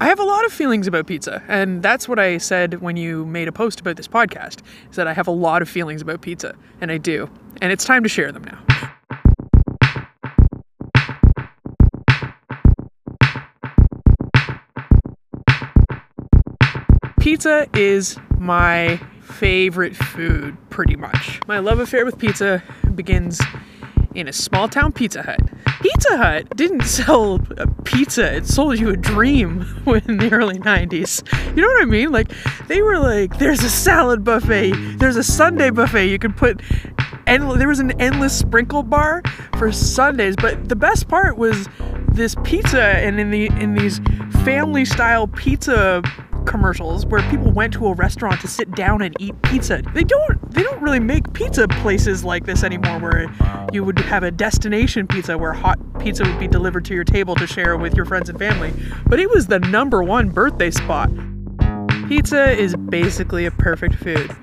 I have a lot of feelings about pizza, and that's what I said when you made a post about this podcast. Is that I have a lot of feelings about pizza, and I do, and it's time to share them now. Pizza is my favorite food, pretty much. My love affair with pizza begins in a small town Pizza Hut. Pizza Hut didn't sell a pizza, it sold you a dream in the early 90s. You know what I mean? Like, they were like, there's a salad buffet, there's a sundae buffet, you could put. And there was an endless sprinkle bar for sundaes, but the best part was this pizza and in the in these family style pizza commercials where people went to a restaurant to sit down and eat pizza. They don't they don't really make pizza places like this anymore where you would have a destination pizza where hot pizza would be delivered to your table to share with your friends and family. But it was the number one birthday spot. Pizza is basically a perfect food.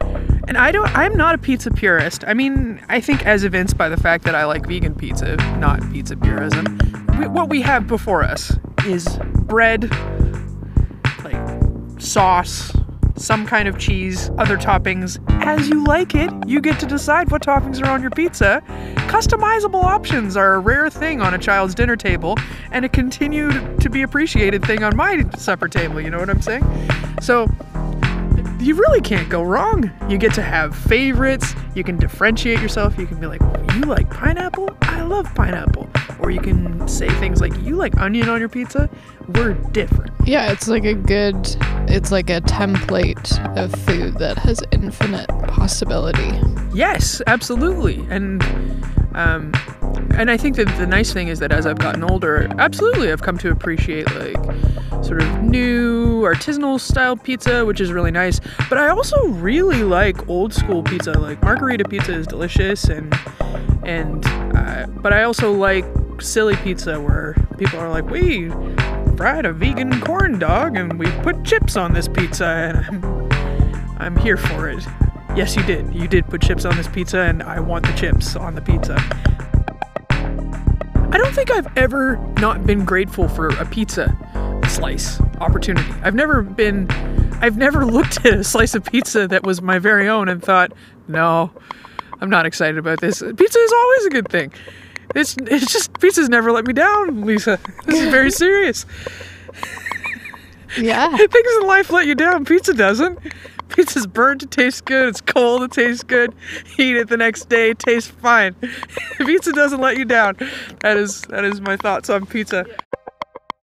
And I don't I'm not a pizza purist. I mean, I think as evinced by the fact that I like vegan pizza, not pizza purism. What we have before us is bread, sauce, some kind of cheese, other toppings. As you like it, you get to decide what toppings are on your pizza. Customizable options are a rare thing on a child's dinner table and a continued to be appreciated thing on my supper table, you know what I'm saying? So, you really can't go wrong. You get to have favorites. You can differentiate yourself. You can be like, you like pineapple? I love pineapple. Or you can say things like, you like onion on your pizza? We're different. Yeah, it's like a good, it's like a template of food that has infinite possibility. Yes, absolutely. And um, and I think that the nice thing is that as I've gotten older, absolutely, I've come to appreciate like sort of new artisanal style pizza, which is really nice. But I also really like old school pizza. Like margherita pizza is delicious, and and uh, but I also like silly pizza where people are like, we fried a vegan corn dog and we put chips on this pizza, and I'm I'm here for it. Yes, you did. You did put chips on this pizza, and I want the chips on the pizza. I don't think I've ever not been grateful for a pizza slice opportunity. I've never been, I've never looked at a slice of pizza that was my very own and thought, no, I'm not excited about this. Pizza is always a good thing. It's, it's just, pizza's never let me down, Lisa. This is very serious. Yeah. Things in life let you down. Pizza doesn't. Pizza's burnt, it tastes good. It's cold, it tastes good. Eat it the next day, it tastes fine. pizza doesn't let you down. That is that is my thoughts on pizza.